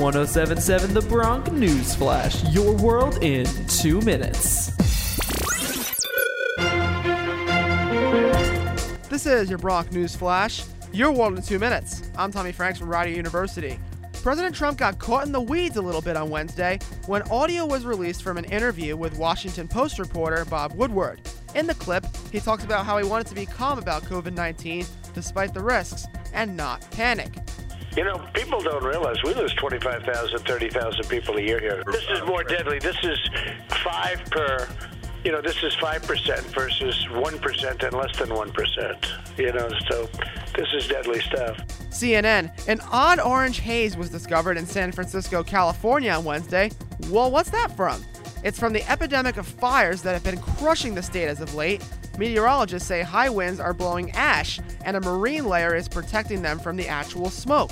1077 The Bronc News Flash, your world in two minutes. This is your Bronc News Flash, your world in two minutes. I'm Tommy Franks from Rider University. President Trump got caught in the weeds a little bit on Wednesday when audio was released from an interview with Washington Post reporter Bob Woodward. In the clip, he talks about how he wanted to be calm about COVID 19 despite the risks and not panic. You know, people don't realize we lose 25,000, 30,000 people a year here. This is more deadly. This is five per, you know, this is 5% versus 1% and less than 1%. You know, so this is deadly stuff. CNN, an odd orange haze was discovered in San Francisco, California on Wednesday. Well, what's that from? It's from the epidemic of fires that have been crushing the state as of late. Meteorologists say high winds are blowing ash, and a marine layer is protecting them from the actual smoke.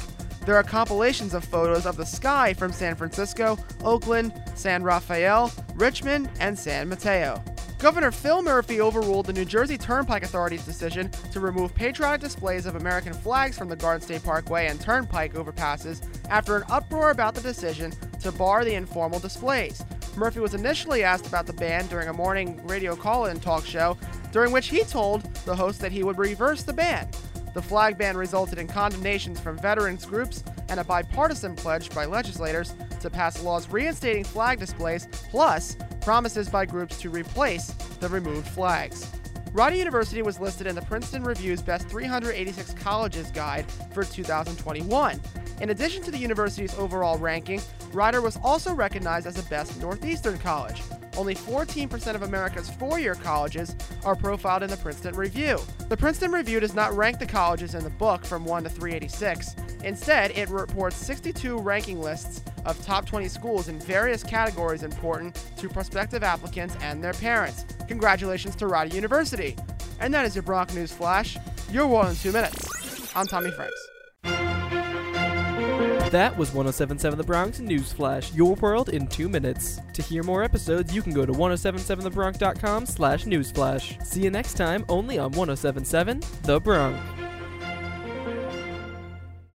There are compilations of photos of the sky from San Francisco, Oakland, San Rafael, Richmond, and San Mateo. Governor Phil Murphy overruled the New Jersey Turnpike Authority's decision to remove patriotic displays of American flags from the Garden State Parkway and Turnpike overpasses after an uproar about the decision to bar the informal displays. Murphy was initially asked about the ban during a morning radio call in talk show, during which he told the host that he would reverse the ban. The flag ban resulted in condemnations from veterans groups and a bipartisan pledge by legislators to pass laws reinstating flag displays, plus promises by groups to replace the removed flags. Rider University was listed in the Princeton Review's Best 386 Colleges Guide for 2021. In addition to the university's overall ranking, Rider was also recognized as the best Northeastern college. Only 14% of America's four year colleges are profiled in the Princeton Review. The Princeton Review does not rank the colleges in the book from 1 to 386. Instead, it reports 62 ranking lists of top 20 schools in various categories important to prospective applicants and their parents. Congratulations to Rider University. And that is your Bronc News Flash, your world in two minutes. I'm Tommy Franks. That was 1077 The Bronc News Flash, your world in two minutes. To hear more episodes, you can go to 1077thebronc.com slash newsflash. See you next time, only on 1077 The Bronc.